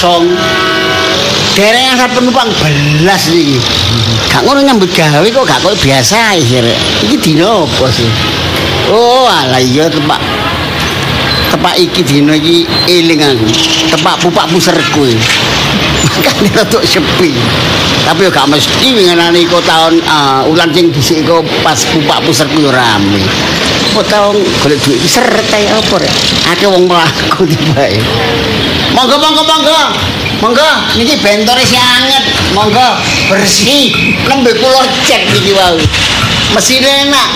kosong. Dereng asal penumpang belas iki. Gak ngono nyambut gawe kok gak koyo biasa iki. Iki dino apa sih? Oh, alah iya tepak. Tepak iki dino iki eling aku. Tepak pupak puserku iki. Makane rada sepi. Tapi yo gak mesti ngenani kok tahun uh, ulan sing dhisik kok pas pupak puserku yo rame. Kok tahun golek duit iki seret ae apa rek? Akeh wong mlaku tibae. Monggo monggo monggo. Monggo niki bentore sing anget. Monggo bersih. Nembe kula cek niki wau. Mesine enak.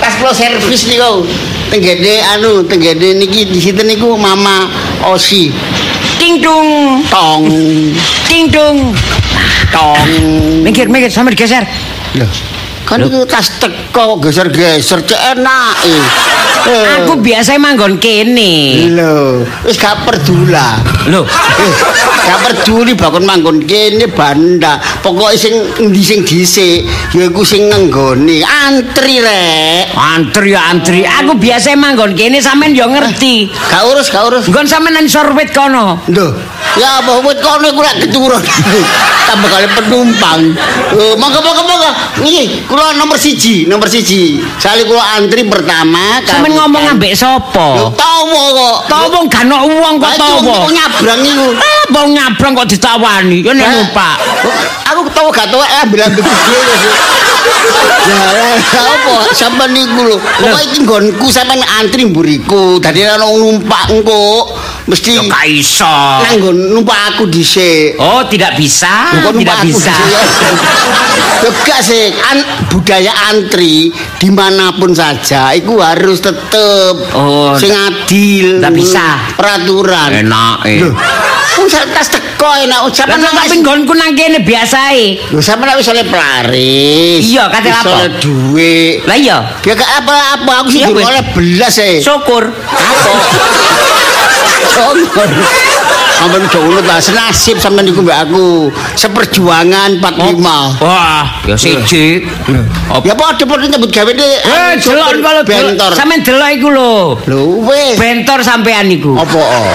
Pas kula servis niku. Tenggene anu, tenggene niki di situ niku Mama Osi. Ting dung, Tong ting dung. tong. Minggir, minggir, sampe digeser. Loh. Kan itu tas teko geser-geser cek enak. Eh. Aku biasa manggon kene. Lho, wis gak perdula. Loh, Eh, gak peduli bakon manggon kene banda. Pokoke sing endi sing dhisik ya iku sing nenggone. Antri rek. antri antri. Aku biasa manggon kene sampean yo ngerti. Gak urus, gak urus. Nggon sampean nang sorbet kono. Lho, ya apa wit kono iku lek keturun. Tambah kali penumpang. Oh, monggo monggo. Niki kula nomor siji, nomor siji. Sali kula antri pertama Sampean ngomong ambek sapa? tawa kok. Tawa gak ono uang kok tawa. kok nyabrang iku. Ah, bau nyabrang kok ditawani. Yo nek Eh, numpak. Aku tahu gak tahu eh begitu ya sih. Ya, apa sampean niku lho. Pokoke iki nggonku sampean antri mburiku. Dadi ana wong numpak engko mesti Yo gak iso. nang numpak aku dhisik. Oh, tidak bisa. Kok Tidak bisa. dhisik? Lho gak sih, an- budaya antri dimanapun saja itu harus tetep Oh, sing adil. nggak bisa. Peraturan. Enak eh. Lho, wong tas teko enak. Lah Sampeyan kok tapi nggonku nang kene biasae. Lho sampeyan wis oleh pelaris. Iya, kate apa? oleh duit. Lah iya, Ya gak apa-apa, aku sih oleh belas e. syukur. Apa? Anladım. Sampeyan jono ta senasib sampeyan iku mbak aku. Seperjuangan 45. Wah, ya siji. Apa? Ya padha-padha nyebut gawe ne. Eh, delok kalau bentor. Sampeyan delok iku lho. Lho wis. Bentor sampean iku. Apa? oh?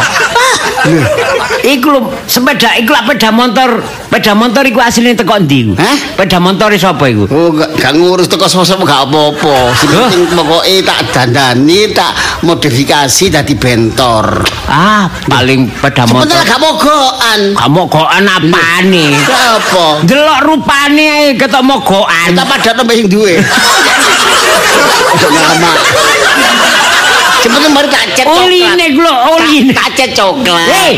Iku lho sepeda iku lak sepeda motor. Sepeda motor iku asline teko ndi? iku? Hah? Sepeda motor sapa iku? Oh, gak, ngurus teko sosok gak apa-apa. Sing penting pokoke tak dandani, tak modifikasi dadi bentor. Ah, paling sepeda motor. Sebenarnya gak mogokan. Kamu gokan apane? Apa? Delok rupane ae ketok mogokan. Kita pada nomor yang duwe. Sebenarnya mari tak cet coklat. Uline lho, uline. Tak cet coklat. Hei,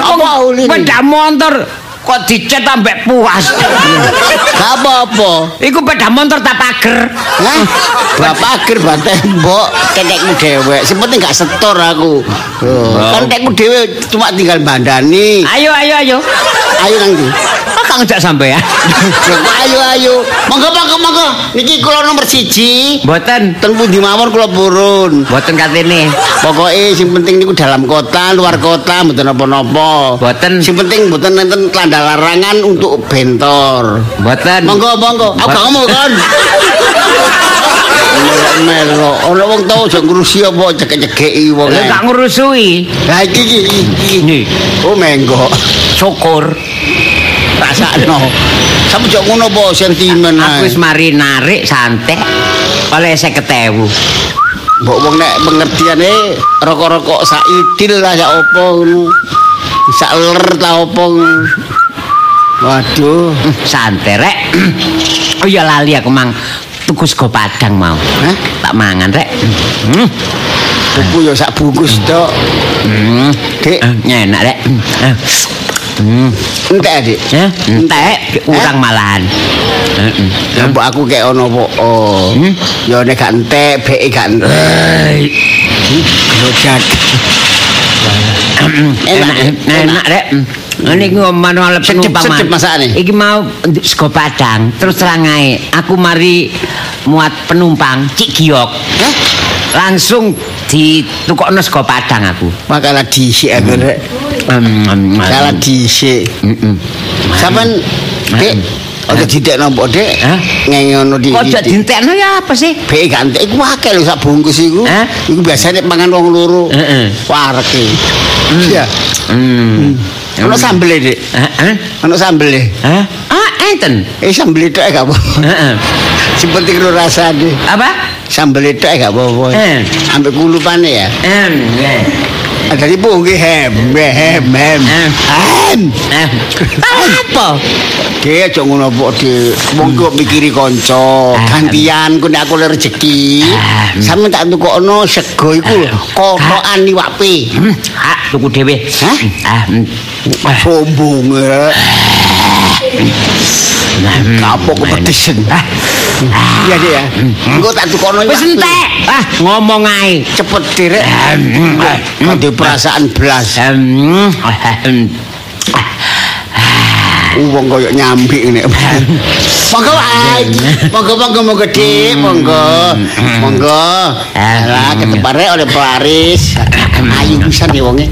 apa uline? sepeda motor kok dicet ambek puas. Gak apa-apa. Iku sepeda motor tak pager. Hah? Bapak akhir bapak tembok kenekmu dewek. Sebenarnya gak setor aku. Oh, kan kenekmu dewek cuma tinggal bandani. Ayo ayo ayo. Ayo nang ndi? Kok kang ngejak sampe ya? Loh, ayo ayo. Monggo monggo monggo. Niki kula nomor siji. Mboten, Ten pundi mawon kula purun. mboten katene. Pokoknya sing penting niku dalam kota, luar kota mboten apa-apa. Boten. Sing penting mboten nenten tanda larangan untuk bentor. Mboten. Monggo monggo. Aku gak ngomong kan. Melo, ana wong tau aja ngurusi apa cekek-cekeki wong. Lha ae. tak ngurusui. Lah iki iki. Oh menggo. Syukur. Rasakno. Sampe jok ngono apa sentimen Aku wis mari narik santai oleh 50.000. Mbok wong nek pengertiane rokok-rokok saidil lah sak apa ngono. Sak ler ta apa. Waduh. Hmm, Santai rek. Oh iya lali aku mang tuku sego padang mau. Hah? Tak mangan rek. Hmm. Buku ya sak bungkus tok. Hmm. Dik, Nyenak rek. Hmm. Hmm. entek Dik. Eh, entek urang malahan. Heeh. Ya mbok aku kayak ono apa? Oh. Hmm? Ya nek gak entek, beke gak entek. Eh, Grojak. enak enak rek. Ini ku manual Sedep, penumpang sedep Mang. masakane. Iki mau sego padang. Terus terang ae, aku mari muat penumpang Cik Giok. Hah? Langsung ditukokno sego padang aku. Makalah dhisik aku rek. Kalah dhisik. Heeh. Sampeyan Dik, aja didek nopo Dik? Hah? Ngengono di. Kok aja dintekno ya apa sih? Beke gak entek iku akeh lho sak bungkus iku. Iku biasane pangan wong loro. Heeh. Wareke. Iya. Hmm. Ono sambel Dik. Heeh. Ono sambel Hah? Ah, enten. Eh sambel itu gak apa. Heeh. Sing penting lu rasane. Apa? Sambel itu gak apa-apa. Eh. Ambek kulupane ya. Em, Ada di nggih hem, hem, hem. Hem. Em. Apa? Ki aja ngono kok di wong kok mikiri kanca. Gantian ku nek aku le rezeki. Sampe tak tukokno sego iku lho, kotokan iwak pe. Ah, tuku dhewe. Hah? Ah. Sombong. Kapok kepedesen. Ah, Iya Dik ya. Engko tak tukokno iwak wis entek. Ah, ngomong ae. Cepet direk. Hmm. Kade perasaan blas. Em, em. Wong koyo nyambik ngene. Monggo ae. Monggo monggo monggo Dik, monggo. Monggo. Alah ketepare oleh pelaris. Ayu pisan ya wonge.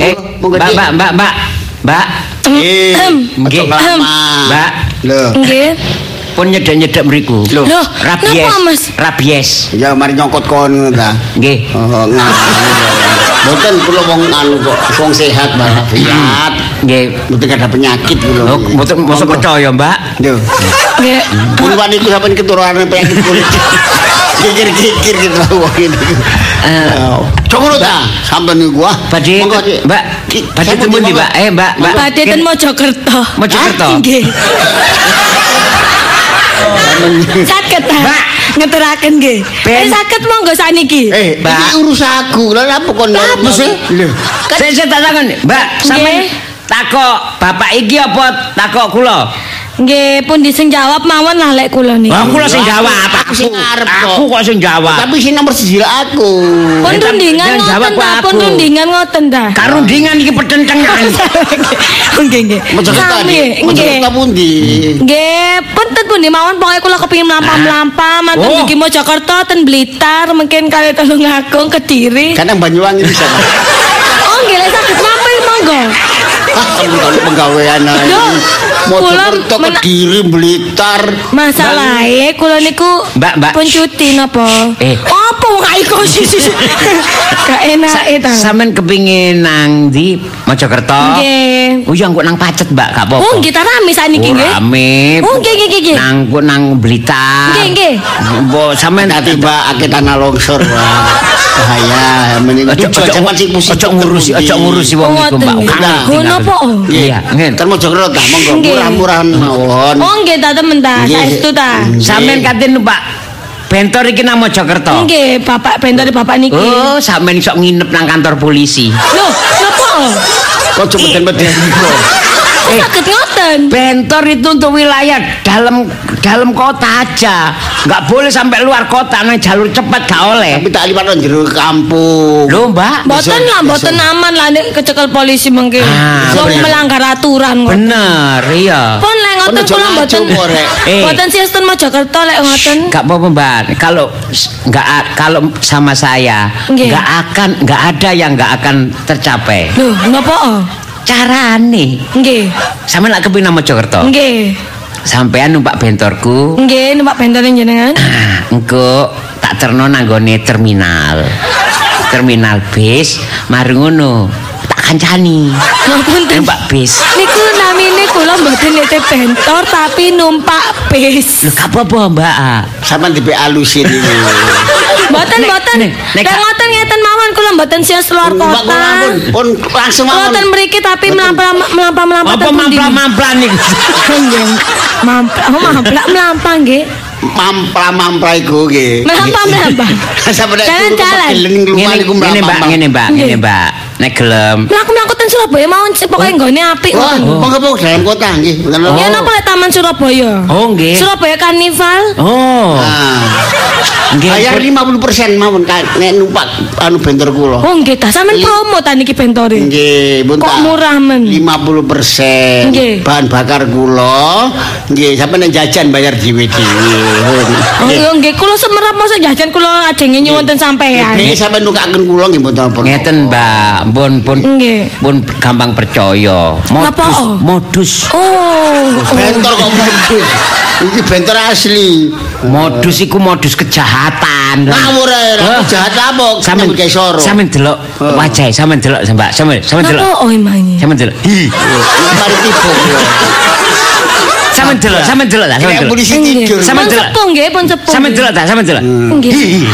Eh, Monggo, Mbak, Dik. Mbak, Mbak, Mbak. Mbak, Eh, Nggih. lama. Mbak. Lho, Nggih. pun nyedek-nyedek mriku. Loh, Rabies. Rabies. ya mari nyokot kon ngono ta. Nggih. Oh. Mboten kula wong anu kok, wong sehat walafiat. Nggih. Mboten ada penyakit kula. Oh, mboten mosok percaya, Mbak. Lho. Nggih. Puluhan itu sampai keturunan penyakit kulit. Kikir-kikir gitu wong ini. Lo ta, sampai nih gua. Badhe. Mbak. Badhe temu di ndi. Mbak? Eh, Mbak, Mbak. Badhe ten Mojokerto. Mojokerto. Ah, Nggih. Saged ta? Mbak. Ngeturaken nggih. Eh saged monggo sakniki. Eh, Mbak. ini urus aku. Lah apa kon mesti? sih? Lho. Saya saya tak takon, Mbak, sampean Nggih. takok bapak iki apa takok kula? Nggih, pun dising jawab mawon lah lek kula niki. Wah, kula sing Aku- jawab. aku sing kok. Aku kok sing jawab. Tapi si nomor siji lah aku. Pun rundingan ngoten ta, pun rundingan ngoten ta. Karundingan iki petentengan. Nggih, nggih. Sami, tadi. nggih. Mojokerto pundi? Nggih, punten pundi mawon pokoke kula kepengin mlampah-mlampah manten Oh. dugi Mojokerto ten Blitar mungkin kali Tulungagung Kediri. Kadang Banyuwangi bisa. Oh, nggih lek saged mampir monggo. Ah, kamu penggawean aja. Kula men- Kediri Blitar. Masalahe kula niku Mbak, Mbak. pun cuti napa? Eh. Apa wong aiko sih? Gak enak Sa- ta. Sampean kepingin nang di Mojokerto? Nggih. Oh, ya engko nang pacet, Mbak, gak apa-apa. Oh, nggih ta rame saniki Oh, nggih. rame. Oh, nggih nggih nggih. Nang nang Blitar. Nggih, nggih. Mbok sampean Nanti mbak akeh tanah longsor. Bahaya. Mending jaman sing pusing. ojo ngurusi ojo ngurusi wong iku, Mbak. Ngono po. Iya, ngen. Mojokerto ta, monggo Nggih. murah-murahan mawon. Oh, nggih ta temen ta, saestu ta. Sampean kate numpak bentor iki nang Mojokerto. Nggih, Bapak bentar Bapak niki. Oh, sampean iso nginep nang kantor polisi. Loh, napa? Kok cepeten-peten Kok saged ngoten? Bentor itu untuk wilayah dalam dalam kota aja. Nggak boleh sampai luar kota nang jalur cepat gak oleh. Tapi tak liwat nang jero kampung. Lho, Mbak. Boten lah, boten aman lah nek kecekel polisi mungkin. Ah, melanggar aturan kok. Bener, iya. Pun lek ngoten kula aja boten. ngaco, kok, Rek. Eh. Boten sistem Mojokerto lek ngoten. Gak apa-apa mbak. Kalau nggak a- kalau sama saya Nggih. nggak akan nggak ada yang nggak akan tercapai. Loh, napa? Carane, Nggih. sama nak kepin nama Mojokerto. Nggih. Sampean numpak bentorku, Nggih, numpak bentar jenengan. ah, engko tak terno nanggone terminal. Terminal bis, mari ngono. Tak kancani. Ngapunten. Numpak bis. Niku namine kula mboten nitip bentor tapi numpak bis. Lho gak apa-apa, Mbak. Sampeyan dipe alusin iki. Mboten mboten. nek- ngoten ngeten mawon mboten sios luar kota. pun langsung mawon. Mboten mriki tapi melampah melampah Apa mamplah-mamplah nih? Nggih. Mamplah, mamplah melampah nggih. Mampra-mampra iku nggih. Melampah melampah. Sampe nek Jalan-jalan. geleng Ngene Mbak, ngene, Mbak, ngene. Mbak. Nek gelem Melaku-melaku ten Surabaya mawon sih pokoknya nggone apik ngoten. monggo monggo dalam kota nggih. Bener. Ya napa lek Taman Surabaya? Oh, nggih. Surabaya Karnival. Oh. Ah. Nggih. Bayar pun- 50% mawon nek numpak anu bentor kula. Oh nggih ta, sampean promo ta niki bentore. Nggih, pun Kok murah men? 50% Nggih. bahan bakar kula. Nggih, sampe nek jajan bayar dhewe-dhewe. Oh nggih kula semerap masa jajan kula ajenge nyuwun ten sampean. Nggih, sampe nukaken kula nggih mboten apa. Ngeten, Mbak. Pun pun Nggih. pun gampang percaya. Modus oh? modus. Oh. Bentor kok modus. Iki bentor asli. Modus iku modus kejahatan. Ngawur ae, jahat apa? Sampeyan Nyambut gawe soro. Sampeyan delok wajah, sampeyan delok Mbak, sampeyan sampeyan delok. Oh emangnya? Sampeyan delok. Hi. Mari tiba. Sampeyan delok, sampeyan delok ta, sampeyan Kayak delok. Sampeyan Pun delok. sepuh nggih, pun sepuh. Sampeyan delok ta, sampeyan delok. Nggih.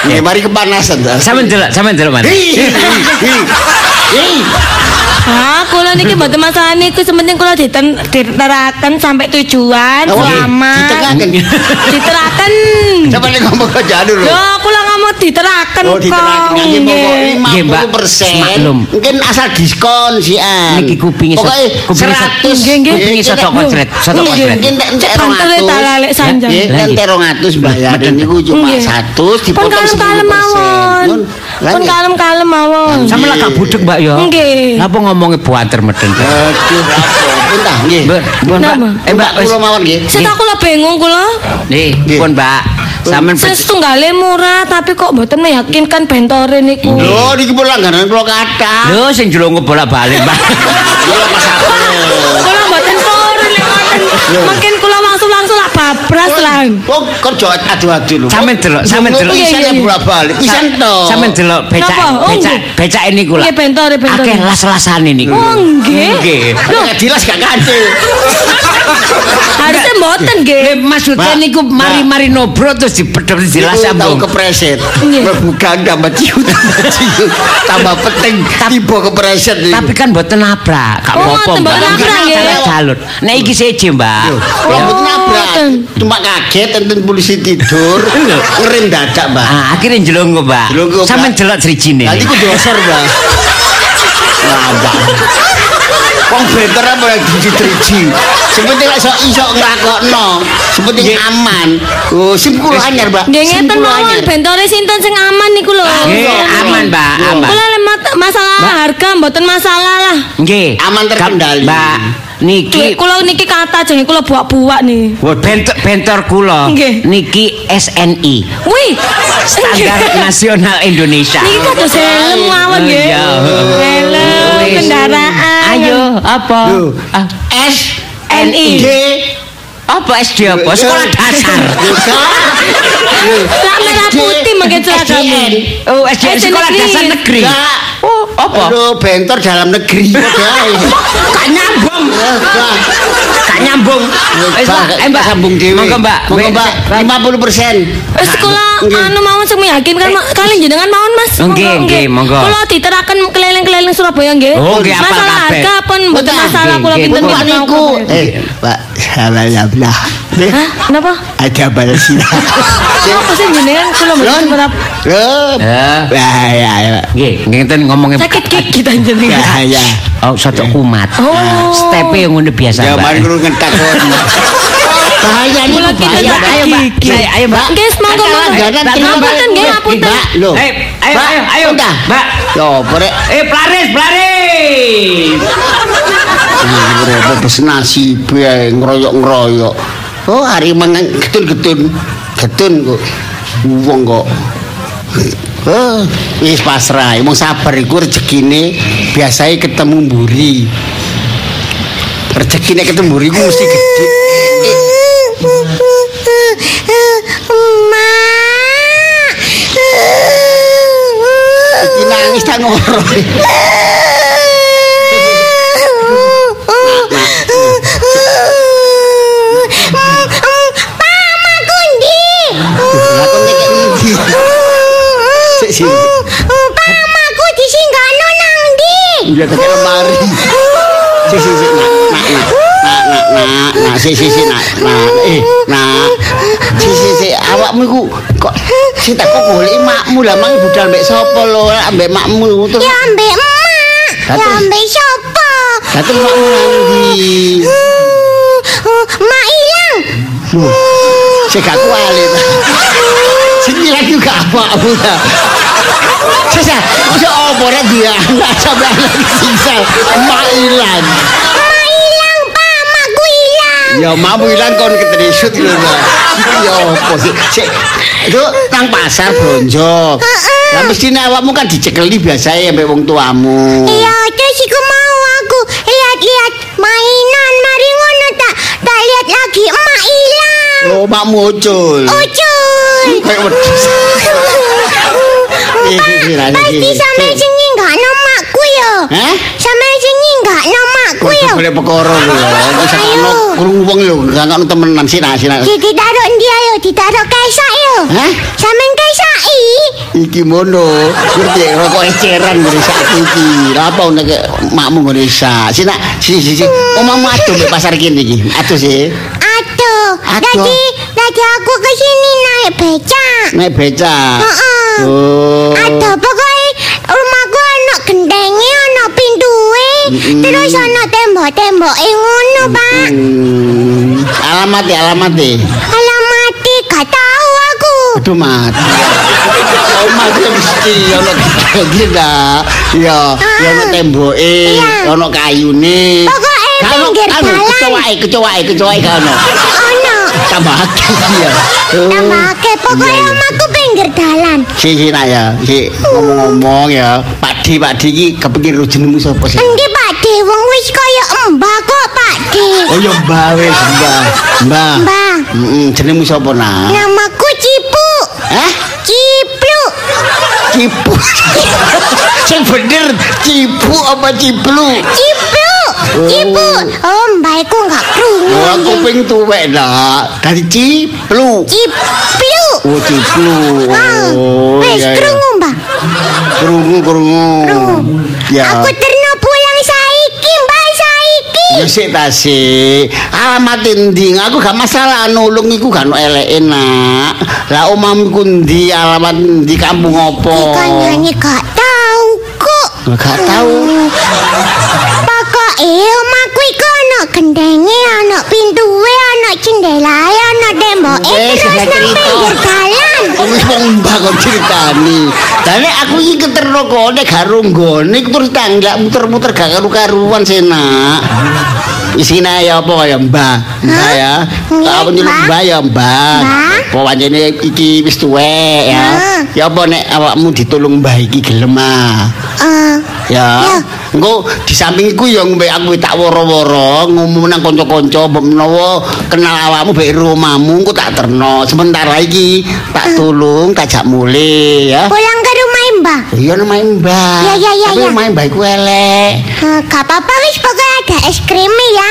Nggih, mari kepanasan ta. Sampeyan delok, sampeyan delok mana? Hi, hi, Hi. Ah, kula niki mboten masalah niku sementing kula diten diteraken sampai tujuan Oh, selamat. diteraken. Diteraken. Coba nek ngomong jalur lho. Yo, kula ngomong diteraken Oh, kok. diterakin nganti Nggih. Nggih, Mbak. pokok 50%. Semaklum. Mungkin asal diskon sih an. Niki kupinge kupinge so- 100. Nggih, nggih. Kupinge sodok konslet, sodok Nggih. konslet. Mungkin nek entek Bantere 200. tak lalek sanjang. Nggih, Lah, nek nggih. entek 200 bayar niku cuma Nggih. 100 Pun dipotong kalem-kalem 10%. mawon. Nun, lah, Pun kalem-kalem mawon. Sampe lah gak budek Mbak yo. Nggih. Apa ngomongnya buanter meden. Aduh? Entah, nggih. Mbak? Eh Mbak, wis. kula mawon nggih. Sik tak kula bingung kula. Nih, Nggih. pun Mbak. Sampeyan Sing tunggale murah tapi kok mboten meyakinkan bentore niku. Lho, niki pun langganan kula kathah. Lho sing jelungu bolak-balik, Mbak. Kula pas Kula mboten turun lek ngoten. Mungkin kula langsung-langsung lak babras lah. Oh, kerja adu-adu lho. Sampeyan delok, sampeyan delok. Iya, iya, Isane iya. bolak-balik. Pisan to. Sampeyan delok becak? Oh, becak, nggih. becak ini kula. Nggih, bentore, bentore. Akeh las-lasane niku. Oh, nggih. Nggih. Lho, jelas gak kandel. Harusnya mboten nggih. Maksudnya niku mari-mari nobro terus dipedhot dilas sambung. Tahu kepreset. Nggih. Bukan tambah ciut, tambah penting tiba kepreset. Tapi kan mboten nabrak, gak Oh, apa-apa, mboten nabrak, nggih. Nek iki seje, Mbak. Nabrak, ngoten. cuma kaget enten polisi tidur, ngerem dadak, Mbak. Ah, akhirnya jelunggu, Mbak. Mbak. Sampeyan delok drijine. Nanti ku doser, Mbak. Nambah. Wong better apa yang driji-driji. Sepenting lek iso iso nglakokno, sepenting aman. Oh, sim kula anyar, Mbak. Nggih ngeten mawon bentore sinten sing aman niku lho. Nggih, aman, Mbak, aman. Kula mat- masalah harga mboten masalah lah. Nggih. Aman terkendali. Mbak, niki kula niki kata jenenge kula buak-buak nih. bentor bentor kula niki SNI. Wih, Standar Nasional Indonesia. Niki kados helm mawon nggih. Iya. Helm kendaraan. Ayo, apa? Loh. Ah, S NI. D apa SD apa? Sekolah dasar. Lah merah putih mungkin seragam. Oh, SD, SD sekolah dasar negeri. Enggak. Oh, apa? Aduh, bentor dalam negeri. Padha ae. Nyambung. Gak nyambung. Wis, Mbak. Eh, Mbak. sambung dhewe. Monggo, Mbak. Monggo, Mbak. 50%. Wis kula anu mawon sing meyakinkan kalian jenengan mawon Mas. Nggih, nggih, monggo. Kula diteraken keliling-keliling Surabaya nggih. Oh, nggih, apal Masalah kabeh. harga pun mboten masalah kula Nggih, pinten nggih. Bapak pinten niku. Eh, Pak, salah ya. Hah? Kenapa? Ada balasi. Apa sih jenengan kula mboten berapa Loh. Ya. Ya, ya, ya. Nggih, ngenten ngomongnya sakit gigi ta jenengan. Ya, ya. Oh, satu kumat. Oh. Stepe yang ngono biasa, Ya, Mbak. mari kulo ngentak kon. Bahaya nih, bahaya. sakit Ayo, Mbak. Ayo, ayo, Mbak. Nggih, monggo monggo. Langganan Mbak, Ngapunten nggih, ngapunten. Mbak. Eh, ayo, Mbak, ayo, ayo. Udah. Mbak. Yo, porek. Eh, pelaris, pelaris. Nasi ngeroyok-ngeroyok. Oh, hari mangan getun-getun. Getun kok. Wong kok. Oh, wis pasrah, mau sabar iku rezekine biasanya ketemu mburi. Rezekine ketemu mburi iku mesti gede. Iki nangis tak ngoro. Lah kok ngekek ndi? Sik sik. Iya tak lemari. Sik sik sik nak nak nak nak nak nak nak sik sik sik nak nak eh nak sik sik sik awakmu iku kok sing tak kok golek makmu lah mang budal mbek sapa lho ambek makmu terus Ya ambek emak. Ya Kata- ambek siapa? Kata makmu nanti. Mak hilang. Loh, saya gak kualit. Sini lagi gak apa-apa. Sisa, bisa apa rek dia anak sampai anak sisa mak ilang. Mak hilang, Pak. Makku hilang. Ya makmu ilang kon keterisut lho. Ya apa sih? Sik, itu nang pasar blonjo. Lah mestine awakmu kan dicekeli biasanya mbek wong tuamu. Iya, terus iku mau aku lihat-lihat mainan mari ngono tak tak lihat Oh, makmu ucul. Ucul. Kayak wedhus. Pasti sama eh. sing nyenggakno makku ya. Hah? Sama sing nyenggakno makku ya. Boleh perkara lho. Wis Ayo. ana krungu wong lho, gak ngono temenan sih nah, sih. nah. Ditaruh dia yo, ditaruh kesak yo. Hah? Sama kesaki. Iki mono, ngerti rokok eceran sak iki. Lah apa nek makmu ngene sak. Sina, si si si. Omahmu adoh mek pasar kene iki. Adoh sih. Aduh, Aduh. Tadi aku ke sini naik becak. Naik becak. Heeh. Oh. Ada pokoknya rumahku ana gendenge, ana pintuwe, terus ana tembok-temboke ngono, Pak. Hmm. Alamat ya, alamat ya. Alamati gak tahu aku. Aduh mat. Omah iki mesti ono iki dah. Ya, ya ono temboke, Iya. ono kayune. Pokoknya Kalau pinggir anu dalan. kecoake, kecoake, kecoake gak. Tambah akeh ya. Tambah akeh, pokoknya Iya, iya. omahku pinggir dalan. Si si nak ya, si ngomong-ngomong ya. Pak Di, Pak Di iki kepikir jenengmu sapa sih? Endi Pak De, wong wis kaya mbah kok Pak De. Oh ya Mbah wis, Mbah. Mbah. Mbah. Heeh, jenengmu sapa nak? Namaku Cipu. Hah? Ciplu. Cipu. Sing bener cipu apa ciplu? Ciplu. Oh. Cipu. Oh, mbah iku gak krungu. Oh, aku ping tuwek nak. Dari ciplu. Ciplu. Oh, ciplu. Oh, wis iya, iya. krungu, Mbah. Krungu, krungu. Ya. Aku terno pulang saiki, Mbah saiki. Ya sik ta sik. Alamat endi? Aku gak masalah nulung iku gak eleke nak. Lah omahmu ku ndi? Alamat ndi kampung apa? Ikan gak tahu kok. Gak tahu. Pokoke omahku iku ana gendenge, ana pintuwe, ana jendelae, ana temboke, Wes, terus nang pinggir dalan. Wis wong mbah kok critani. Dane aku iki keterno gak runggone iku terus tanggak muter-muter gak karu-karuan senak. Isine ya apa ya Mbah? Mbah ya. Apa nyeluk Mbah. Ya Mbah. Apa pancene iki wis tuwek ya. Ya apa nek awakmu ditulung Mbah iki gelem ah. Eh, Ya. Engko di samping iku ya mbek aku tak woro-woro ngomong nang kanca-kanca menawa kenal awakmu mbek rumahmu engko tak terno. Sementara iki tak tulung tak jak mulih ya. pulang ke rumah Mbah. Iya namanya Mbah. Ya, ya, ya, Tapi ya. rumah Mbah iku elek. Gak apa-apa wis pokoknya ada es krim ya.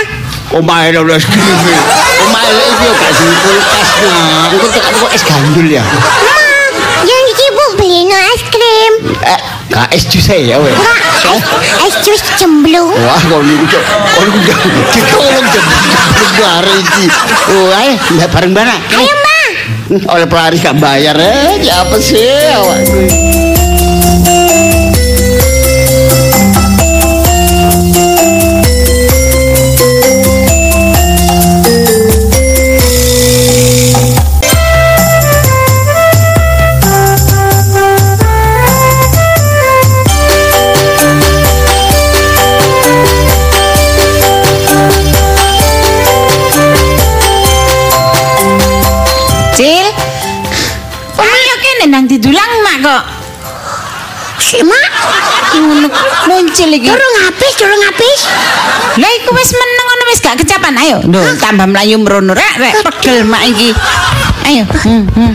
Omah elek lho es krim. Omah elek iki yo gak sing kulkas nah. Engko tak kok es gandul ya. Ma, yang ibu beli no es krim. Eh, gak es jus ya weh. Es, jus cemplung. Wah, kau niku cok. Kau niku. Kita ngomong jok. Bareng iki. Oh, ayo, mbak bareng mana? Ayo Mbah. Oleh pelari gak bayar eh. Ya apa sih awakku? Si Mak, Ngono muncul iki. durung habis, durung habis. Lah iku wis meneng ngono wis gak kecapan. Ayo, Lho, tambah mlayu mrono rek rek pegel mak iki. Ayo. Hmm, hmm.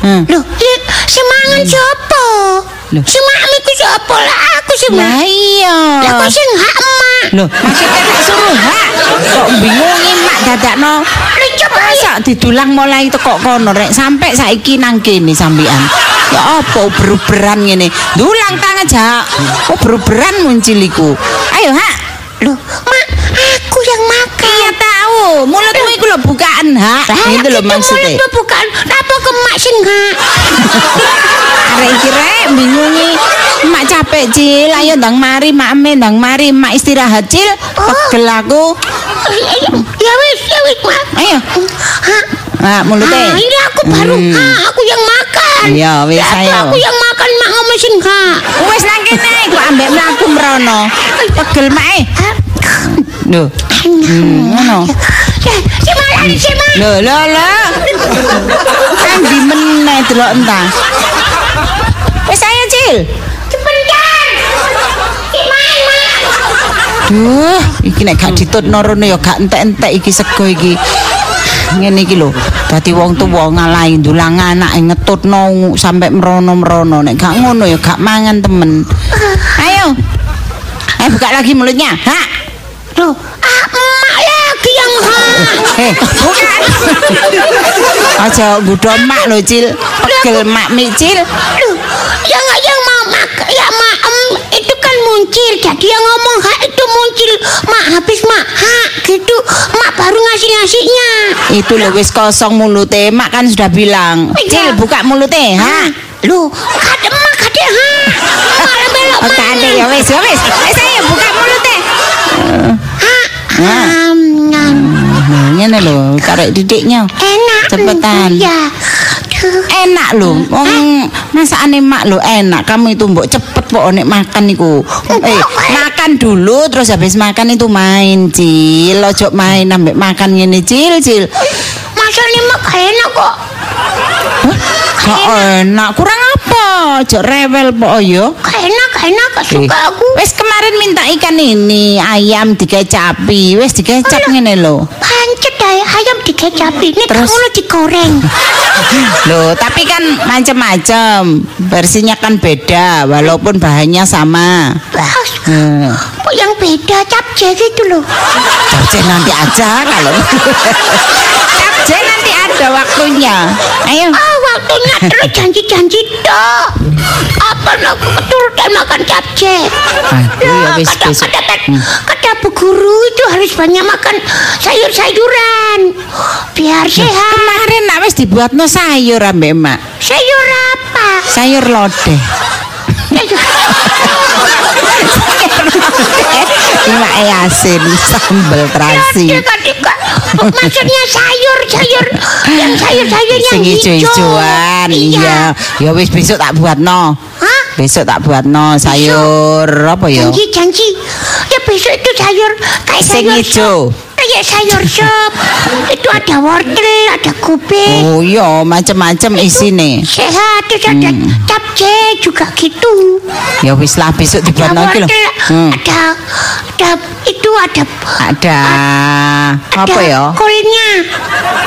Hmm. Loh, li, si mangan siapa? Loh. Si Mak iku siapa lah aku si Mak. Lah iya. Lah kok sing hak Mak? Loh, maksudnya tak suruh hak. Kok bingungi mak dadakno. Lu coba. Masa didulang mulai teko kono rek sampai saiki nang kene sampean. Ya apa beruberan ngene. Dulang tang aja. Kok beruberan muncul iku. Ayo, Hak. Loh, Mak, aku yang makan. Iya tahu, mulutmu iku lho bukaan, Hak. Gitu lho maksudnya. Itu bukan apa ke Mak sing hak. Arek iki rek bingungi. Mak capek, Cil. Ayo ndang mari, mak ame ndang mari, mak istirahat, Cil. Pegel aku. Ya wis, ya wis, Mak. Ayo. Nah, mulutnya. Ah, ini baru Hmm. hak, aku yang makan. Iya, wis, Ya, ayo. Aku yang makan Mak ngomong sing hak. Wes nang kene kok ambek mlaku mrono. Pegel mae. Lho. Hmm, ngono. Si Mak lari si Mak. Lho, lho, lho. Kan di meneh delok entah. Wes ayo, Cil. Si. Duh, iki nek gak ditutno rono ya gak entek-entek iki sego iki. Ngene iki lho. Dadi wong tuwa ngalahi ndulang anake ngetutno sampe merono-merono. Nek gak ngono ya gak mangan temen. Ayo. Ayo buka lagi mulutnya. Ha. Loh, ah, emak lagi yang ha. Eh. Aja gudo mak lho, Cil. Pegel mak micil. Yang yang mak ya mak itu kan muncul. Jadi yang ngomong ha itu muncul. Mak habis mak ha gitu. Mak baru ngasih ngasihnya. Itu lho wis kosong mulute. Mak kan sudah bilang. Cil, buka mulute. Ha. Loh, kade mak kade ha. Malah belok Oh, kade ya wis, ya wis. Wis ayo buka mulute. Ha. Ha. Ngene lho, karek didiknya. Enak. Cepetan. Ya. Duh. Enak lho, wong masakane mak lho enak. Kamu itu mbok cepet kok nek makan niku. Eh, makan dulu terus habis makan itu main, Cil. Ojo main ambek makan ngene, Cil, Cil. Masa nih mak enak kok. Gak enak, kurang apa? Ojo rewel po yo. Gak enak, enak, gak suka aku. Wes kemarin minta ikan ini, ayam dikecapi, wes dikecap ngene lho. Pancet ae ayam dikecapi. Ini Terus? kamu digoreng. Loh, tapi kan macam-macam. Versinya kan beda walaupun bahannya sama. Hmm. yang beda capce gitu loh. Capce nanti aja kalau. Capce nanti ada waktunya. Ayo. Ah, waktunya terus janji-janji toh. Apa nak keturutan makan capce? Aduh, ya kata, kata, kata, kata bu guru itu harus banyak makan sayur-sayuran biar sehat. Kemarin nak wis dibuatno sayur ambek Mak. Sayur apa? Sayur lodeh. Imak asin sambel terasi. Maksudnya sayur, sayur yang sayur-sayur yang Sing hijau. ijo-ijoan. Iya. Ya wis besok tak buatno. Hah? Besok tak buatno sayur apa ya? Janji, janji. Ya besok itu sayur kayak Sing sayur ijo. sop. Kayak sayur sop. itu ada wortel, ada kubik. Oh iya, macam-macam isine. Sehat, terus ada Hmm. capce juga gitu. Ya wis lah besok iki lho. wortel, Hmm. ada, ada itu ada Ada apa ada ya? Kolnya.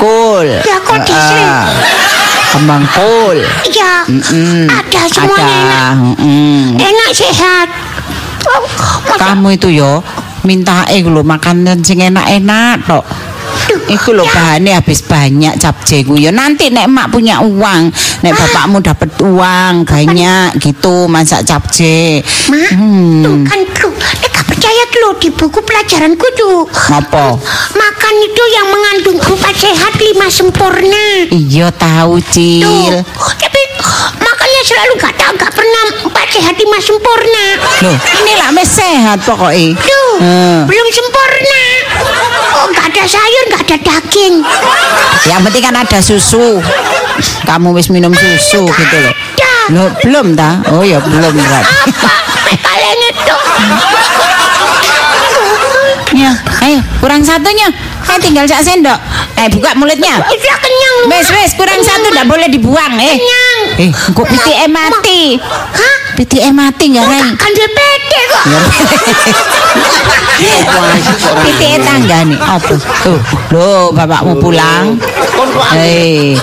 Kul. Ya, kul. Ah. Kembang kul. Ya, Mm, ada semuanya Ada. enak. mm. Enak sehat. Oh, Kamu itu yo minta eh lho makanan sing enak-enak tok. Iku lho ya. bahannya habis banyak capce ku ya. Nanti nek emak punya uang, nek bapakmu dapat uang banyak gitu masak capce. Ma, Hmm. tuh kan tuh, Nek gak percaya tuh di buku pelajaranku tuh. Ngapa? Makan itu yang mengandung empat sehat lima sempurna. Iya tahu, Cil. Tuh, tapi selalu gak tahu gak pernah empat sehat lima sempurna. Loh, ini lah mes sehat pokoknya. Tuh, Hmm. belum sempurna. Oh, gak ada sayur, gak ada daging. Yang penting kan ada susu. Kamu wis minum susu Nggak gitu loh. ada. Loh, belum ta? Oh ya belum berarti. Apa? Kalian itu. Ya, ayo kurang satunya. Ayo tinggal sak sendok. Eh buka mulutnya. Udah. Wes wes kurang satu ndak boleh dibuang eh. Eh, kok pitike mati. Hah? Pitike mati Oh, gareng. gak kandil pede kok. Pitike tangga nih. Apa? Tuh, lho bapakmu pulang. Hei,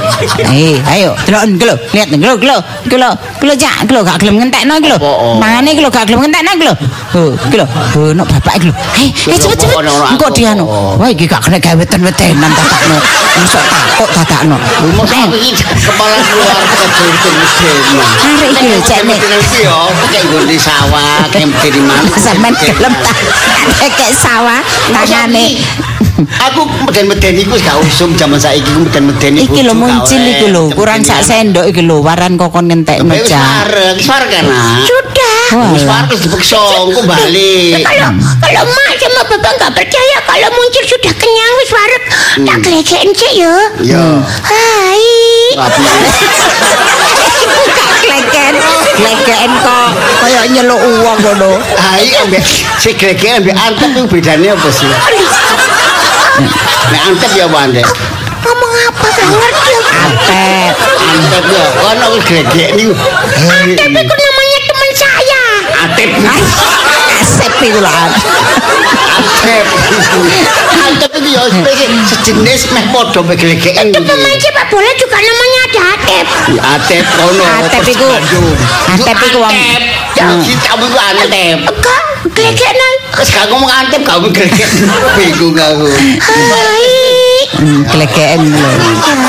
ayo, delok lho, lihat nih, lho, lho, iki lho, Cak, lho, gak gelem ngentekno iki lho. Mangane iki lho, gak gelem ngentekno iki lho. Oh, iki lho, oh, nok bapak iki lho. Hei, hei cepet cepet. Engko dia anu. Wah, iki gak kena gawe weten-wetenan tatakno. Mosok takut tatakno. Masa Ayo, aku iki kepala keluar ke mesin. Arek iki lho, Cak nek. Iki yo kayak nggon sawah, kayak di mana. Sampeyan gelem tak kayak sawah tangane. Aku meden-meden iku gak usum zaman saiki ku meden-meden Iki lho muncul iki lho, kurang sak sendok iki lho, waran kokon ngentekno, Wis wis pareng kan. ah? Sudah. Wis wis dipeksa, engko balik. Kalau kalau mak sama bapak nggak percaya kalau muncul sudah kenyang wis warek tak gelecekin sih yo. Yo. Hai. Rapi. Kleken, kleken kok kaya nyeluk uang ngono. Ayo ambek si gregek ambek antep itu bedanya apa sih? Nek antep ya wande. Ngomong apa gak ngerti aku. Apet. Antep ya, ono wis gregek niku. Teman saya. Antep. Asep iku lah. Antep. Antep itu ya spesies sejenis meh padha meglegeken. Itu pemain sepak bola juga namanya ada Atep. Atep kono. Atep iku. Atep iku wong Ya kita bu Atep. Enggak, gelegekno. Wis gak ngomong Atep gak meglegeken. Bingung aku. Hai. Hmm, kelegeken lho.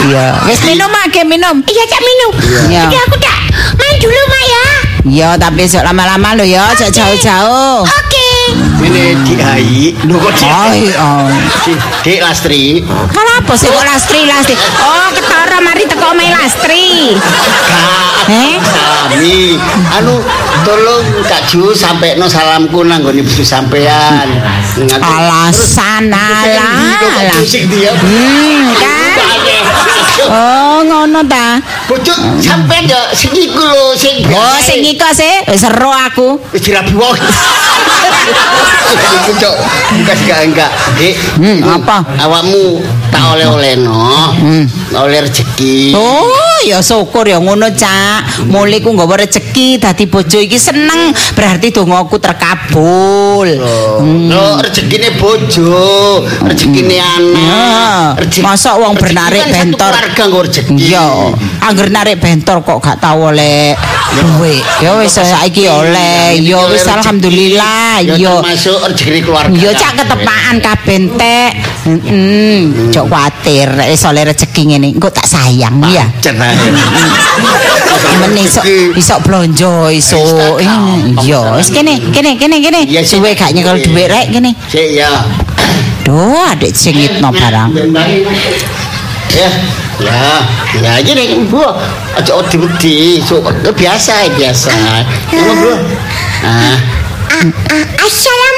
Iya. Wis minum ake minum. Iya, Cak minum. Iya. Jadi aku tak main dulu, ya. Iya, tapi sok lama-lama lho ya, aja jauh-jauh. Oke. Ini Dik Hai. Lho kok Dik? Oh, oh. Dik- Dik Lastri. Kenapa sih kok lastri lastri? Oh, ketara mari teko main lastri. Kak, Eh? Sami, anu tolong Kak Ju sampai no salamku nang nggone bojo sampean. Alasan Terus, ala. Kok ala. musik dia. Hmm, kan? Oh, ngono ta. Bojo sampean yo sing iku lho sing Oh, sing iku sih wis seru aku. wis dirabi wong. Iku cok, bukan enggak enggak. Dik, Hmm, apa? Awakmu tak oleh-oleh no. Hmm. Oleh rezeki. Oh, ya syukur ya ngono, Cak. Mulai ku nggawa rezeki dadi bojo iki seneng, berarti dongaku terkabul. Hmm. Lo rezekine bojo, rezekine Ya, anak. rezeki- masa wong bernarik kan bentor. Keluarga nggo rezeki. Iya, angger narik bentor kok gak tau oleh duit. Ya wis saiki oleh. Ya wis alhamdulillah. Ya termasuk rezeki keluarga. Ya cak ketepaan kabeh entek. Heeh. Cok kuwatir nek wis oleh rezeki ngene, engko tak sayang ya. Men iso iso blonjo iso. Iya, wis kene, kene, kene, kene. Suwe gak nyekel dhuwit rek kene. Sik ya. Duh, adik singitno barang. Ya, ya, ya gini bu, aja odi-odi, so, biasa biasa. Kamu bro, ah, Assalamualaikum.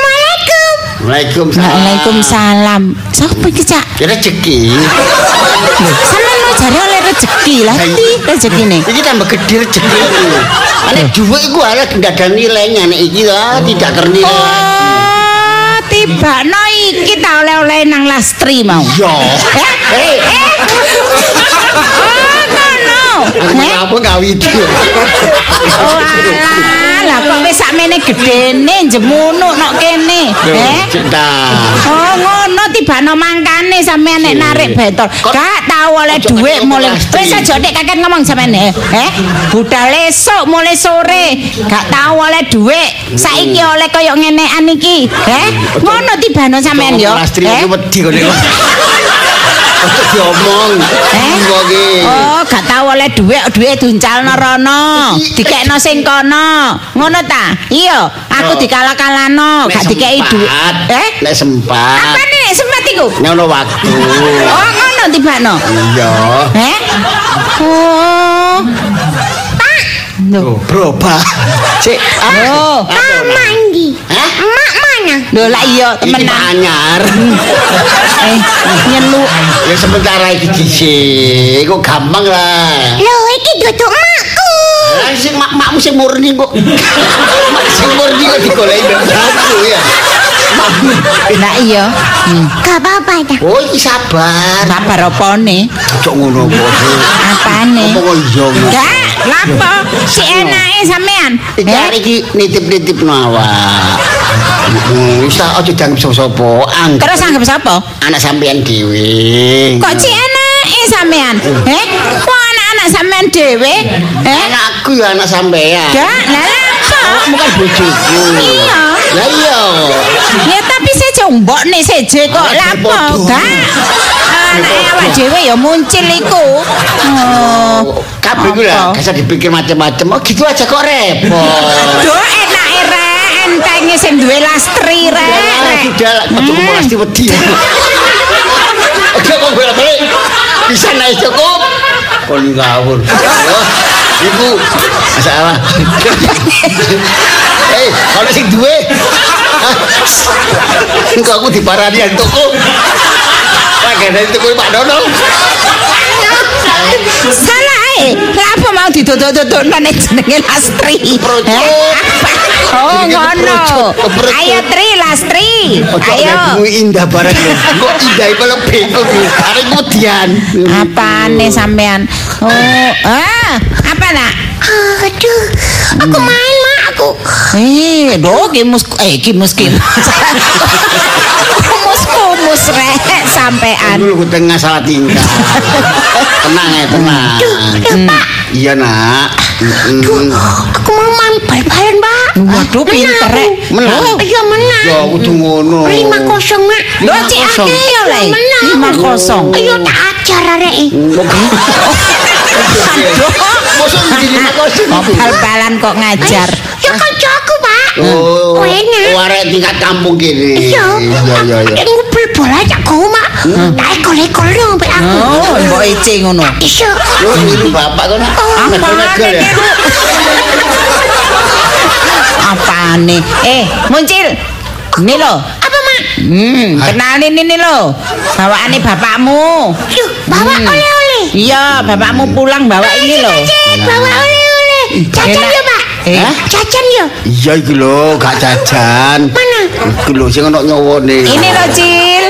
Waalaikumsalam. Waalaikumsalam. Sopo iki, Cak? Ya rezeki. Sama lo jare oleh rezeki lah ndi rezekine. Iki tambah gede rezeki. Nek dhuwit iku ala ndak ada nilainya nek iki lah tidak ternilai. Oh, tiba no iki ta oleh-oleh nang lastri mau. Yo. Eh, eh. Oh, ngono. Eh? Apa ngawiti? Oh alah, lah kok wis sakmene gedene jemunuk nok kene. Eh? Cinta. Oh ngono tibano mangkane sampean nek narik. Kok- Gak tau oleh dhuwit mulai. pasti. Wis aja nek kakek ngomong sampean eh. Eh? Budal esuk mulai sore. Gak tau oleh dhuwit. Saiki oleh koyo ngenekan iki. Eh? Ngono tibano sampean yo. Lastri Eh? iki wedi kok nek. Ojo diomong. Eh? Engko iki. Oh, gak tau oleh dhuwit, dhuwit duncalno rono. Dikekno sing kono. Ngono ta? Iya, aku dikala-kalano, gak dikei dhuwit. Eh? Nek sempat. Apa nih sempat iku? Nek ono waktu. Oh, ngono tibano. Iya. Eh? Oh. Loh, berubah. Cek, Oh. Ah, mandi. Hah? Mana? Lho lah iya temenan. anyar. Eh, nyelu. Ya sementara iki dhisik. Kok gampang lah. Loh, iki duduk makku. Lah sing mak makmu sing murni kok. Mak sing murni kok digoleki aku ya. Lah iya. Hmm. Gak apa-apa dah. Oh, iki sabar. Sabar opone? Cok ngono kok. Apane? Apa kok iya? Mas? Gak, lapo? Si enake sampean. Iki nitip-nitip awak. Hmm, Wis tak aja dianggap sapa-sapa. Anggap Terus anggap sapa? anak sampean dhewe. Kok si enake sampean? Eh? Kok anak-anak sampean dhewe? Eh? Anakku ya anak sampean. Gak, lah lapo? Kamu kan bojoku. Iya. Lah iya. Ya tapi saya jombok nih seje kok lapo? Gak. Anake awak dhewe ya muncul iku. Oh. Kabeh ku lah, Apa? gak usah dipikir macam-macam. Oh, gitu aja kok repot. Duh enak rek, entenge sing duwe lastri rek. Ah, sudah lah, cukup pasti wedi. Oke, kok bolak balik. Bisa naik cukup. Kon ngawur. Ibu, masalah. Eh, kalau sing duwe. Engko aku diparani toko. Pakai dari toko Pak Dono. Salah eh, lapo mau didodok-dodok nang jenenge lastri. Apa? Oh ngono. Ayo Tri lastri. Ayo. kamu indah barang lho. Kok indah iku lebih kok. Arek mutian. Apane sampean? Oh, ah, apa nak? Aduh, aku main mak aku. Eh, do kimus eh kimus kimus. Kumus kumus rek sampean. Dulu tengah salah tingkah. tenang ya, tenang. Iya, Nak. Mm-mm. Aku mau main bal-balan, Pak. Waduh, pinter rek. Menang. Oh. Iya menang. Ya, kudu ngono. Lima kosong, Mak. Lho cik kosong. akeh ya le. Menang. Lima kosong. Ayo tak ajar arek. Aduh. Mosok jadi lima kosong. Kok bal-balan kok ngajar. Ya kancaku, Pak. Oh, Oh, enak. oh, arek tingkat kampung gini. Iya. iya, iya. iya. Aku ngumpul bola cak kau, Tak dong, Pak aku. Oh, mbok ece ngono. Iso. Lo niru bapak kok nak? Apa Negel-negel ya? Apane? Eh, muncil. Ini lo. Apa, Mak? Hmm, kenalin ini lo. Bawaane bapakmu. Yuk, bawa Hmm. oleh-oleh. Iya, bapakmu pulang bawa ini lo. Cek, bawa oleh-oleh. Cacan ya, Pak. Eh? Cacan ya. Iya iki lho, gak jajan. Mana? Iki lho sing ono nyowone. Ini lo, Cil.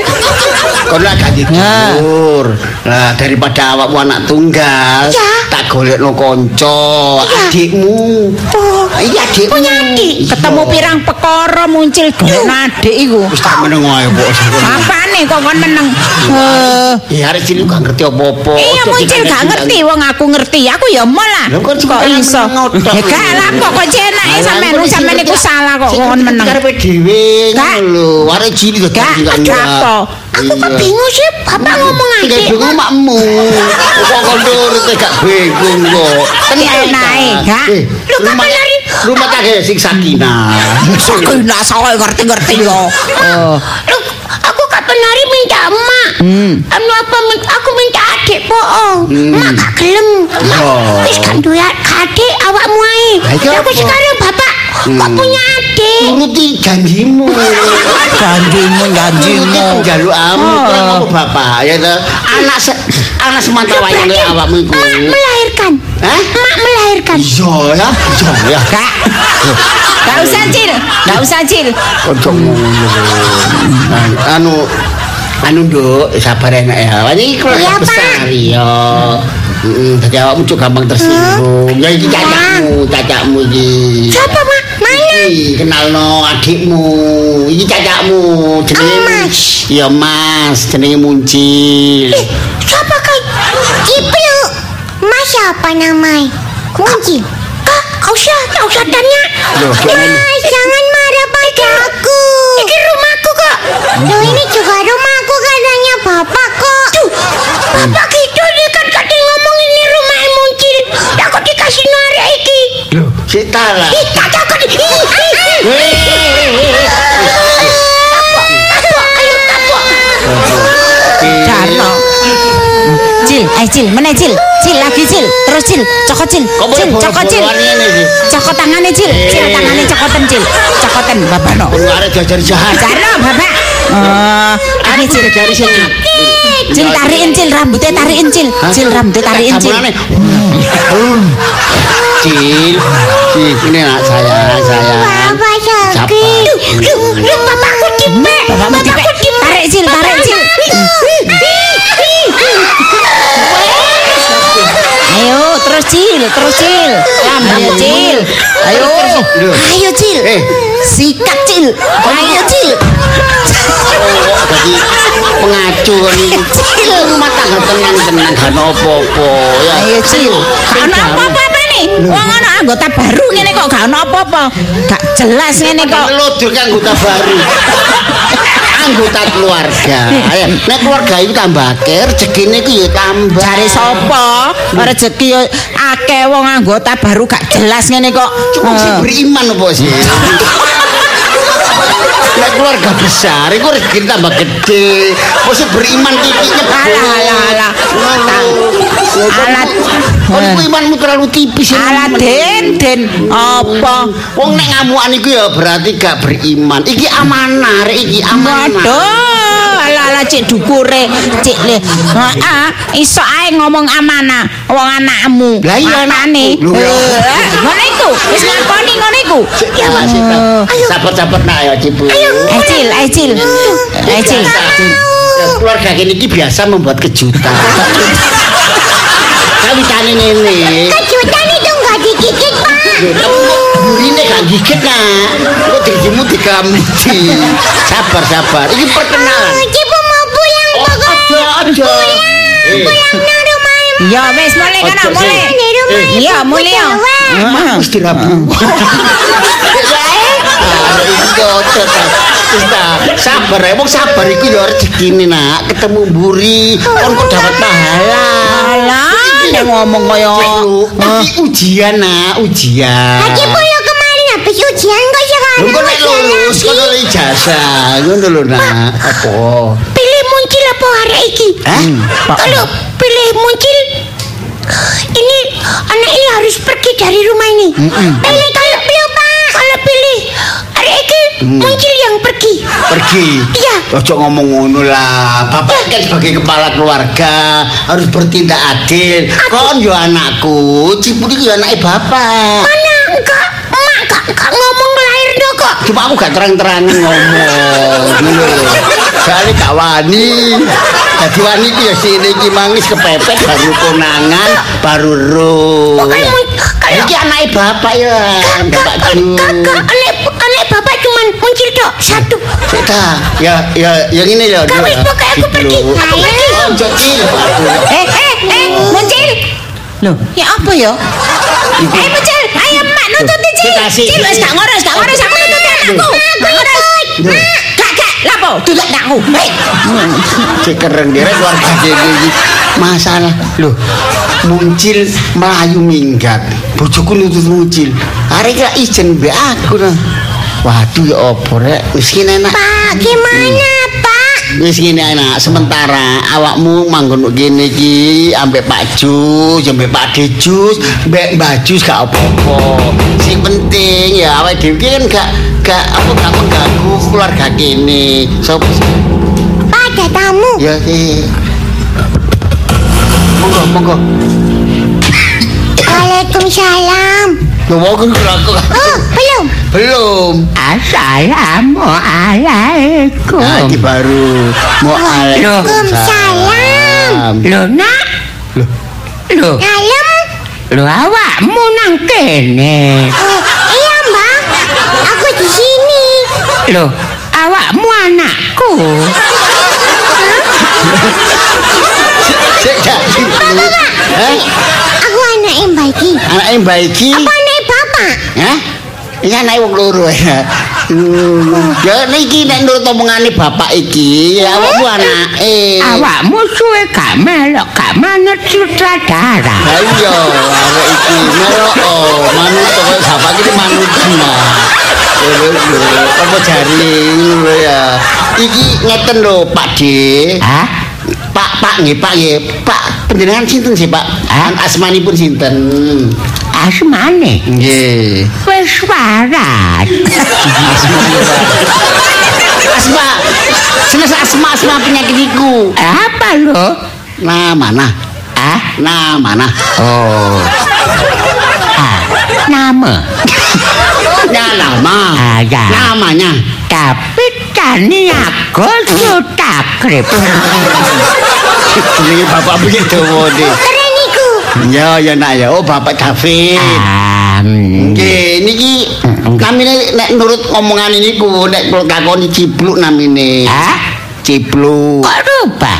Kon lah gak Nah. tidur. Lah daripada awakmu anak tunggal, Ya. Tak golekno kanca, adikmu. Oh, Iya adikmu. punya adik. Ketemu pirang pekara muncil golek adik iku. Wis tak meneng wae, Mbok. Apane kok kon meneng? Eh, Ya arek cilik gak ngerti apa-apa. Iya Ojo muncil gak ngerti wong aku ngerti. Aku ya mau lah. Kok Kok iso? Ya gak lah kok kok jenake sampean sampean sing iku ngerti- salah kok kon ngerti meneng. Karepe dhewe ngono lho. Arek cilik kok Gak, gak apa. Aku kok bingung sih, Bapak ngomong adik. bingung makmu. Kok kok nurut gak bingung kok. Iya, enae, gak? Eh, Lu rumah lari? rumah tangga sing sakinah. Sakinah soe ngerti-ngerti yo. Oh. Aku kapan hari minta emak. Hmm. Anu apa aku minta adik bohong. Emak gak gelem. Oh. Wis kan duwe adik awakmu ae. Lah, aku sekarang bapak kok punya adik. Nuruti janjimu. Janjimu janjimu. Jaluk amu Oh. apa bapak ya. Anak se anak semata wayang awakmu iku. Emak melahirkan. Hah? Emak melahirkan. Iya ya, iya ya. Gak. Gak usah cil, gak usah cil. Ojo. Nah, Anu anu nduk sabar enak ya. Iya, Pak. besar ya. Heeh, dadi awakmu cuk gampang tersinggung. Ya iki cacakmu, cacakmu iki. Siapa mak? Mana? Iki kenalno adikmu. Iki cacakmu jenenge Mas. Ya Mas, jenenge Muncil. Siapa kau? Ibnu. Mas siapa namanya? Kunci. Kak, kau usah, kau usah tanya. Mas, jangan marah padaku. Ini rumahku kok. Loh, ini juga rumahku katanya bapak kok. Tuh, bapak gitu dia kan kadang ngomong ini rumah muncil. Ya kok dikasih nari iki. Loh, sik lah. Ih, tak takut. Eh Cil, mana Cil? Cil lagi Cil, terus Cil, cokot Cil, Kok boleh Cil, cokot Cil, cokot tangannya Cil, Cil tangannya cokotan Cil, cokotan bapak no. Perlu arek diajari jahat. Jarno bapak. Eh, ini Cil, sing Cil tariin Cil, rambutnya tariin Cil, Cil rambutnya tariin Cil. Cil, Cil, ini anak saya, saya. Bapak sakit. Sabar. Duh, duh, bapakku dipek. Bapakmu dipek. Tarik, Cil, tarik, Cil. Cil, terus Cil, rambutnya Cil. Ayo, ayo Cil, Eh, sikat Cil, ayo Cil. oh, jadi pengacu kan ini. Cil, rumah tangga tenang-tenang, gak apa-apa. Ya, Ayo Cil, ono apa-apa nih. Wong ono anggota baru ngene kok gak ono apa-apa. Gak jelas ngene kok. Ke anggota baru. anggota keluarga. Nek keluarga itu tambah akeh, rezekine iku ya tambah. Jare sapa? Rezeki yo akeh wong anggota baru gak jelas ngene kok. Cuma sih Eh, beriman apa sih? Nek keluarga besar, itu rezeki tambah gede. Mesti beriman titik nyebut. Alah, alah, alah. Alat. Kon ku imanmu terlalu tipis. ya. Alah den den apa? Wong nek ngamukan iku ya berarti gak beriman. Iki amanah, iki amanah. Waduh, ala ala cik dukure, cik le. Heeh, iso ae ngomong amanah wong anakmu. Lah iya, ya. Eh, Ngono iku, wis ngakoni ngono iku. Ya Pak sih. Sabar-sabar nak ya Cipu. Eh cil, eh cil. Eh cil. Ya, keluarga iki biasa membuat kejutan. Kawitane ngene. Kejutan itu nggak digigit, Pak. Ini gak gigit nak. Kok dirimu digamuti. Sabar sabar. Ini perkenalan. Oh, Cipu mau pulang, Pak. aja. Eh, Nang rumahmu. Ya wis mulai kana Ojo, mulai. sih. Di rumah Iya, ibuku mulai. Jawa. ah, wis dirabu. Ah, iki ojo ta. Wis ta, sabar ya, wong sabar iku ya rezekine nak, ketemu mburi, kon kok dapat pahala. Nek ngomong kaya Iki ujian nak, ujian. Lagi pula kemarin habis ujian kok sekarang Lu kok nek ujian lulus kono ijazah, ngono lho nak. Apa? Pilih muncul apa hari iki? Hah? Kalau pilih muncul ini anak ini harus pergi dari rumah ini. Pilih kalau pilih pak, kalau pilih hari ini muncul yang pergi. Pergi. Iya. Ojo ngomong ngono lah. Bapak kan sebagai kepala keluarga harus bertindak adil. Kon yo anakku, Ciput iki yo anake bapak. Mana enggak, mak enggak, enggak ngomong lahir dong kok. Cuma aku gak terang-terangan ngomong. Ngono lho. Soale gak wani. Dadi wani iki ya sini iki mangis kepepet baru konangan, baru ro. Mun- kalau Iki anake bapak ya, bapak kakak muncul dok satu. Kita ya ya yang ini ya. Kau wis pokoknya aku pergi. Aku. Eh, eh, eh, muncul. Loh, ya apa ya? Eh, muncul. Ayo mak nututi Cil. Dikasih. Cil wis gak ngurus, gak ngurus aku nututi anakku. Gak ngurus. Mak, gak gak. Lapo, anakku. Hei. Cek keren dia keluarga jadi masalah loh muncil melayu minggat bojoku nutut muncil hari kira izin be aku nah waduh ya opo rek miskin enak Pak, gimana pak? wis ngene enak sementara awakmu manggon kene iki ambek Pak Jus ambek Pak Dejus ambek Mbak Jus gak apa-apa sing penting ya awake dhewe kan gak gak apa gak mengganggu keluarga kene so Pak ada tamu. Ya, eh. Monggo, monggo. Waalaikumsalam. Loh, monggo aku. Oh, belum. Belum. Assalamualaikum. Ini baru. Waalaikumsalam. Lho nak. Loh. Lho, Dalam. lho awakmu nang kene. Oh, iya mbak. Aku di sini. Lho, awakmu anakku. Sik jadi. Hah? Aku anak yang baik. Anak yang baik iki. Apa bapak? Hah? Ini anak wong loro ya. Ya niki nek nurut omongane bapak iki, ya awakmu anake. Awakmu suwe gak melok gak manut sutradara. Lah iya, awak iki melok oh, manut kok bapak iki manut lho, Apa jari ya. Iki ngeten lho Pak D. Hah? Pak Pak nggih Pak nggih. Pak panjenengan sinten sih Pak? Asmanipun sinten? Asmane Nggih. wis waras. Asma. Senes asma asma penyakit iku. Apa lo? Nah, mana? Ah? Nah, mana? Oh. Ah, nama. Nama. Ah, ya. Namanya. Tapi tani aku sudah krip. Jenenge bapak begitu deh. Ya, ya nak ya. Oh, Bapak David. Nggih, niki namine nek nurut omongan niku nek kula takoni cipluk namine. Ah? Cipluk. Kok lupa?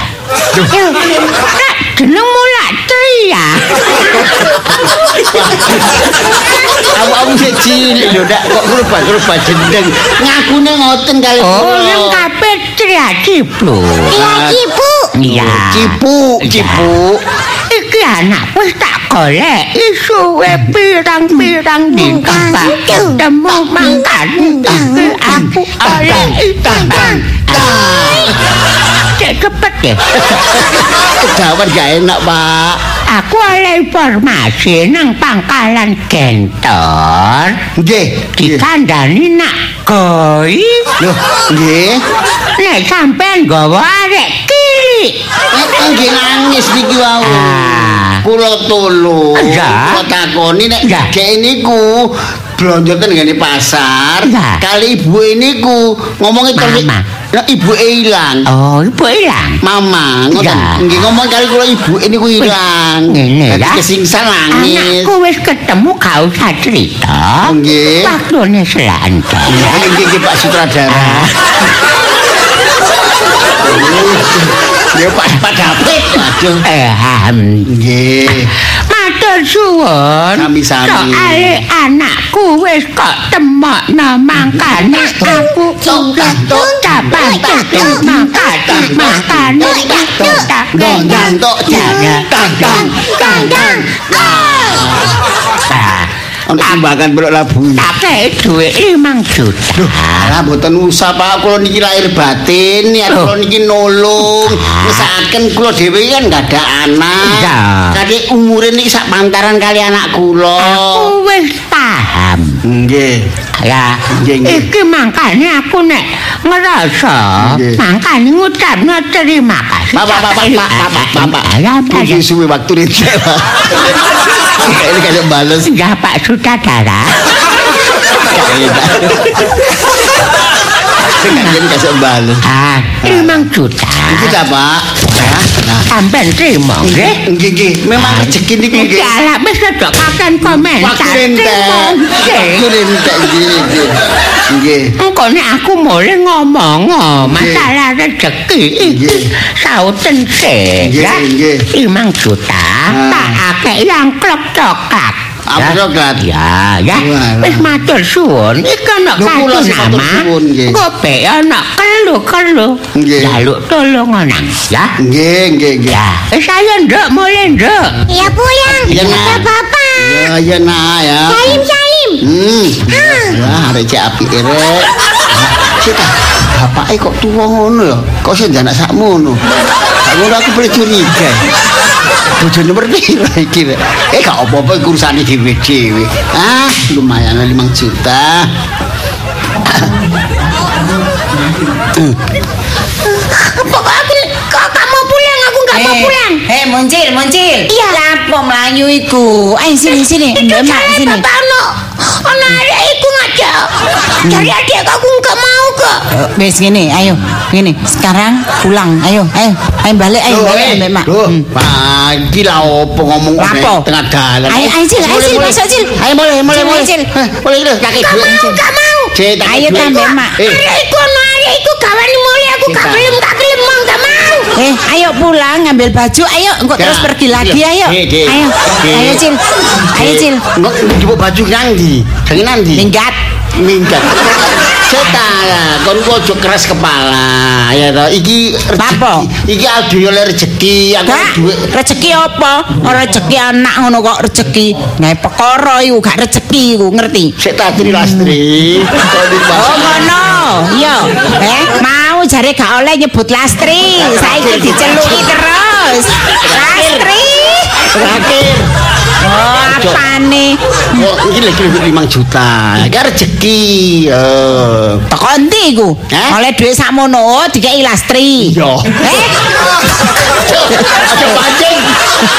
Nak jeneng mula tria. Awakmu sik cilik lho, ndak kok lupa-lupa jeneng. Ngakune ngoten kali Oh, kula. yang kabeh tria ciplu. Iya ibu. Iya. Cipuk, cipuk. Iki anak wis tak goleki suwe pirang-pirang dina Mangkat. ketemu mangkat iki aku goleki tang Cek cepet ya. Kedawan gak enak, Pak. Aku oleh informasi nang pangkalan gentor Nggih. dikandani nak koi Loh, nggih. nek sampean nggawa arek kiri. Nggih nangis niki wau. Kula tulung. Ya. Kula takoni nek Ya. gek niku blonjo ten ngene pasar. Ya. Kali ibu niku ngomongi terus Mama. Nah, ibu ilang. Oh, ibu ilang. Mama, ngoten. Ya. Nggih ngomong kali kula ibu niku ilang. Ngene ya. kesingsan nangis. Anakku wis ketemu gak usah cerita. Nggih. Waktune. Nggih nggih Pak Sutradara. Ya Pak Pak David. Aduh. Ehm, Nggih. matur suwun. Sami-sami. Soale anakku wis kok temokno mangkane aku ora dapat tutuk mangkane mangkane tutuk Dong dang tok jaga. Dang Ono timbangan belok labu. Tapi duit 5 juta. Lah mboten usah Pak, kula niki lahir batin, ya kula niki nolong. Ngesaken kula dhewe kan enggak ada anak. Kadek umure niki sak pantaran kali anak kula. Aku wis paham. Nggih. Ya, Nggih, iki mangkane aku nek ngerasa mangkane ngucapno terima kasih. Pak, pak, pak, pak, pak, pak, pak, pak. Ya, Pak. Puji suwe waktu ini. Ini kayak bales. Ya, Pak Sutradara. Ini kasih bales. Ah, 5 juta. Iki ta, Pak? Nah, Sampai terima, nggih. nggih nggih, memang rezeki niku nggih. ala wis aja kaken komentar. Waktu entek. Waktu entek nggih nggih. Nggih. Engko nek aku mulai ngomong oh, masalah rezeki iki sauten sih Nggih, nggih. 5 juta Ah. tak akeh yang klok coklat. Apa Ya. Ya. Wis matur suwun. Iki ana Lho, kartu kula sing matur nama. suwun, nggih. Engko pe ana kelu-kelu. Nggih. Jaluk tolong nang, ya. Nggih nggih nggih. Ya, wis ayo nduk mulai nduk. Iya, Ya Nak. bapak. Ya ya nah ya. Salim salim. Hmm. Ya arek cek apik rek. Cita, bapake kok tuwa ngono ya? Kok sing anak sakmono? Aku aku boleh curiga. Bojone nomor piro iki rek? Eh gak apa-apa iku urusane dhewe-dhewe. Ah, lumayan 5 juta. Pokok aku kok gak mau pulang, aku gak mau pulang. Hei, muncil, muncil. Iya. Lapo melayu iku? Ayo sini, sini. Itu Mbak sini. bapak ono. Ono arek iku ngajak. Cari adik aku gak mau Eh, Wes gini, ayo. Gini, sekarang pulang. Ayo, ayo. Ayo balik, ayo balik Mbak Mak. Loh, Hmm. pagi lah opo ngomong tengah dalan. Ayo, ayo, Cil, ayo, Cil, masuk, Cil. Ayo boleh, Cil, boleh. Cil. Eh, Boleh lho, kakek Gak duit. mau, gak mau. Cil, kakek Ayo, duit. tambah, Mak. Eh, Arek iku ono arek iku gawani mulai aku gak Kita. gelem gak gelem mau gak mau. Eh, ayo pulang ngambil baju. Ayo, engkau Ya, terus pergi lagi. iya. Ayo, Dek, dek. ayo, Dek. ayo Cil, ayo Cil. Enggak njupuk baju nang ndi? Jangan nang ndi? Minggat. Minggat. Ceta, kon ku ojo keras kepala. Ya toh, iki Lapo? Iki aldo oleh rezeki, aku duit. rezeki apa? Ora rezeki anak ngono kok rezeki. Gawe perkara iku gak rezeki iku, ngerti? Sik tak tri lastri. Oh ngono. Iya. Eh, mau jare gak oleh nyebut Lastri. Saiki diceluki terus. Lastri. Terakhir. Oh, apane? Oh, iki lagi 5 juta. Iki rezeki. Eh. Teko endi iku? Eh? Oleh dhuwit sakmono dikei Lastri. Iya. Eh? Aja pancing.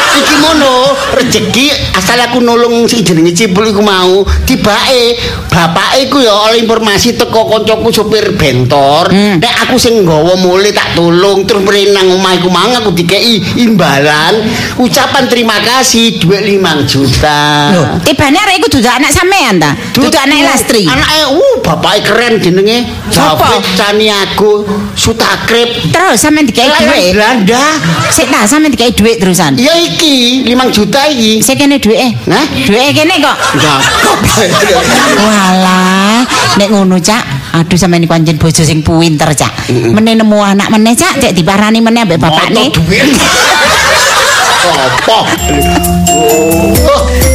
Iki mono rezeki asal aku nolong sing jenenge Cipul iku mau tibake bapake iku ya oleh informasi teko koncoku sopir bentor Hmm. nek aku sing nggawa mule tak tolong terus merenang omah iku mang aku dikei imbalan ucapan terima kasih duit 5 juta Loh, tibane arek iku dudu anak sampean ta? Dudu anak Lastri. Anake uh bapake keren jenenge? David Caniago Sutakrip Terus sampean dikei dhuwit. Belanda Sik ta sampean dikei dhuwit terusan. Ya iki 5 juta iki. Sik kene dhuwite. Hah? Dhuwite kene kok. Walah, nek ngono Cak, aduh sampeyan iku anjen bojo sing pinter Cak. Meneh nemu anak meneh Cak, cek diparani meneh ambek bapakne. Moto duit. Apa? Oh,